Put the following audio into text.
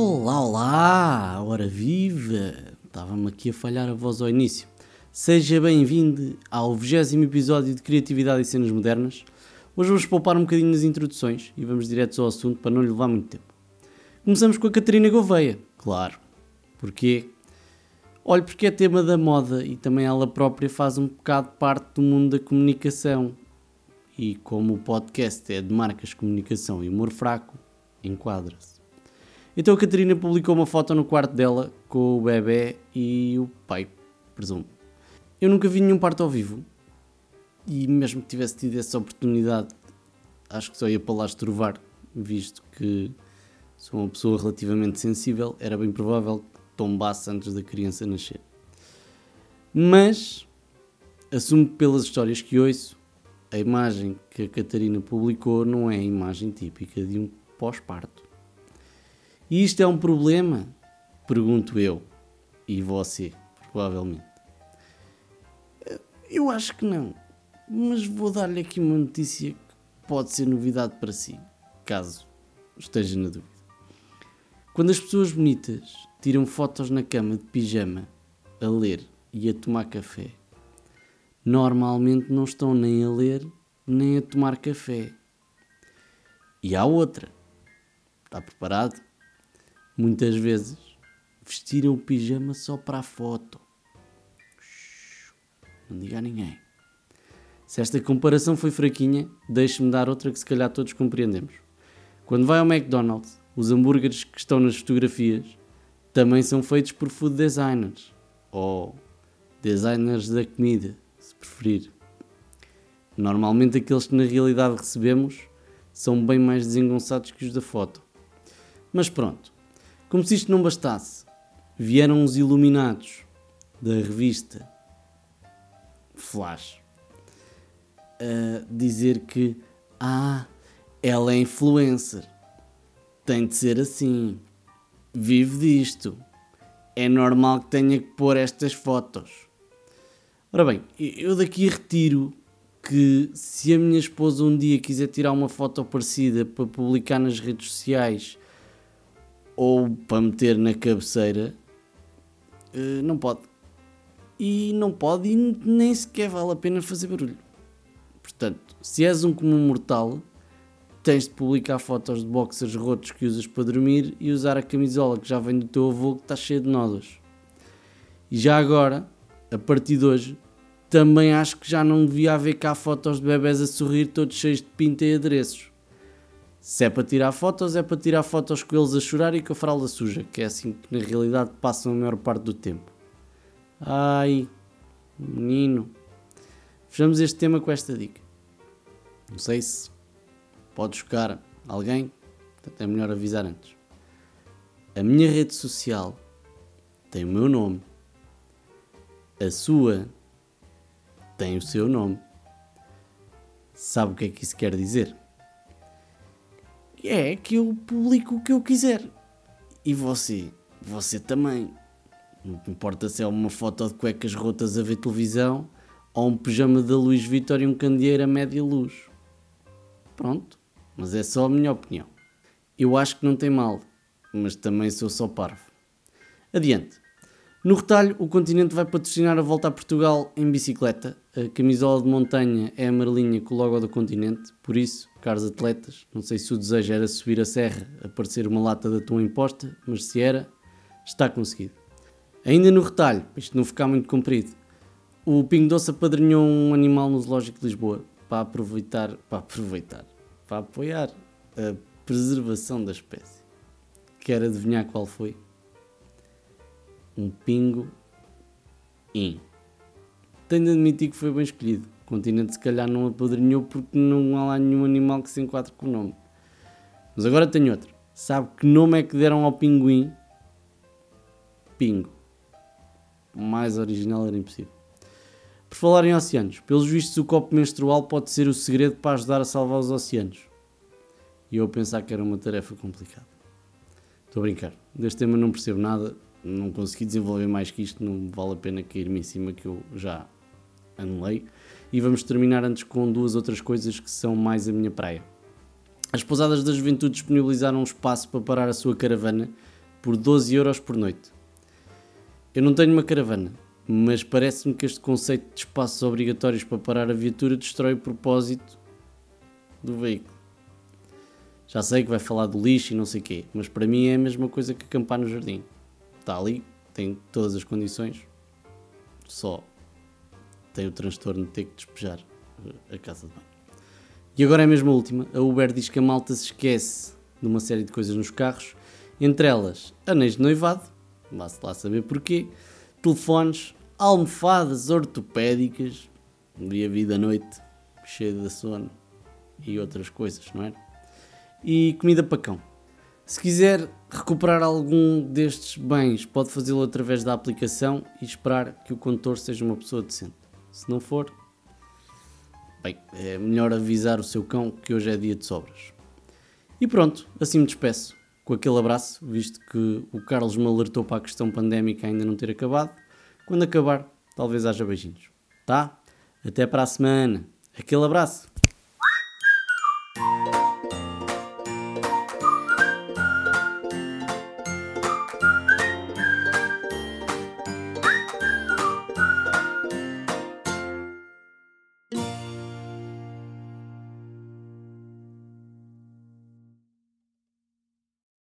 Olá, hora viva! Estava-me aqui a falhar a voz ao início. Seja bem-vindo ao 20 episódio de Criatividade e Cenas Modernas. Hoje vamos poupar um bocadinho nas introduções e vamos direto ao assunto para não lhe levar muito tempo. Começamos com a Catarina Gouveia, claro. Porquê? Olha, porque é tema da moda e também ela própria faz um bocado parte do mundo da comunicação. E como o podcast é de marcas, comunicação e humor fraco, enquadra-se. Então a Catarina publicou uma foto no quarto dela com o bebê e o pai, presumo. Eu nunca vi nenhum parto ao vivo e mesmo que tivesse tido essa oportunidade, acho que só ia para lá estrovar, visto que sou uma pessoa relativamente sensível, era bem provável que tombasse antes da criança nascer. Mas assumo pelas histórias que ouço, a imagem que a Catarina publicou não é a imagem típica de um pós-parto. E isto é um problema? Pergunto eu. E você, provavelmente. Eu acho que não. Mas vou dar-lhe aqui uma notícia que pode ser novidade para si, caso esteja na dúvida. Quando as pessoas bonitas tiram fotos na cama de pijama a ler e a tomar café, normalmente não estão nem a ler nem a tomar café. E há outra. Está preparado? Muitas vezes vestiram o pijama só para a foto. Não diga a ninguém. Se esta comparação foi fraquinha, deixe-me dar outra que se calhar todos compreendemos. Quando vai ao McDonald's, os hambúrgueres que estão nas fotografias também são feitos por food designers ou designers da comida, se preferir. Normalmente aqueles que na realidade recebemos são bem mais desengonçados que os da foto. Mas pronto, como se isto não bastasse, vieram os iluminados da revista Flash a dizer que ah, ela é influencer, tem de ser assim, vive disto, é normal que tenha que pôr estas fotos. Ora bem, eu daqui retiro que se a minha esposa um dia quiser tirar uma foto parecida para publicar nas redes sociais ou para meter na cabeceira, uh, não pode. E não pode e nem sequer vale a pena fazer barulho. Portanto, se és um comum mortal, tens de publicar fotos de boxers rotos que usas para dormir e usar a camisola que já vem do teu avô que está cheia de nódulos. E já agora, a partir de hoje, também acho que já não devia haver cá fotos de bebés a sorrir todos cheios de pinta e adereços. Se é para tirar fotos, é para tirar fotos com eles a chorar e com a fralda suja, que é assim que na realidade passam a maior parte do tempo. Ai, menino. Fechamos este tema com esta dica. Não sei se pode chocar alguém, portanto é melhor avisar antes. A minha rede social tem o meu nome. A sua tem o seu nome. Sabe o que é que isso quer dizer? É que eu publico o que eu quiser. E você? Você também. Não importa se é uma foto de cuecas rotas a ver televisão ou um pijama da Luís Vitória e um candeeiro a média luz. Pronto, mas é só a minha opinião. Eu acho que não tem mal, mas também sou só parvo. Adiante. No retalho, o continente vai patrocinar a volta a Portugal em bicicleta. A camisola de montanha é amarelinha com o logo do continente, por isso, caros atletas, não sei se o desejo era subir a serra, aparecer uma lata de atum imposta, mas se era, está conseguido. Ainda no retalho, isto não ficar muito comprido, o Pingo Doce apadrinhou um animal no Zoológico de Lisboa para aproveitar, para aproveitar, para apoiar a preservação da espécie. Quer adivinhar qual foi? Um pingo in. Tenho de admitir que foi bem escolhido. O continente se calhar não apadrinhou porque não há lá nenhum animal que se enquadre com o nome. Mas agora tenho outro. Sabe que nome é que deram ao pinguim? Pingo. Mais original era impossível. Por falar em oceanos, pelos vistos o copo menstrual pode ser o segredo para ajudar a salvar os oceanos. E eu pensar que era uma tarefa complicada. Estou a brincar. Deste tema não percebo nada, não consegui desenvolver mais que isto, não vale a pena cair-me em cima que eu já anulei. E vamos terminar antes com duas outras coisas que são mais a minha praia. As pousadas da juventude disponibilizaram um espaço para parar a sua caravana por 12 euros por noite. Eu não tenho uma caravana, mas parece-me que este conceito de espaços obrigatórios para parar a viatura destrói o propósito do veículo. Já sei que vai falar do lixo e não sei o quê, mas para mim é a mesma coisa que acampar no jardim. Está ali, tem todas as condições, só tem o transtorno de ter que despejar a casa de banho. E agora é a última. A Uber diz que a malta se esquece de uma série de coisas nos carros, entre elas anéis de noivado, vá-se lá saber porquê, telefones, almofadas ortopédicas, dia, vida, noite, cheio de sono e outras coisas, não é? E comida para cão. Se quiser recuperar algum destes bens, pode fazê-lo através da aplicação e esperar que o condutor seja uma pessoa decente. Se não for, bem, é melhor avisar o seu cão que hoje é dia de sobras. E pronto, assim me despeço com aquele abraço, visto que o Carlos me alertou para a questão pandémica ainda não ter acabado. Quando acabar, talvez haja beijinhos. Tá? Até para a semana. Aquele abraço.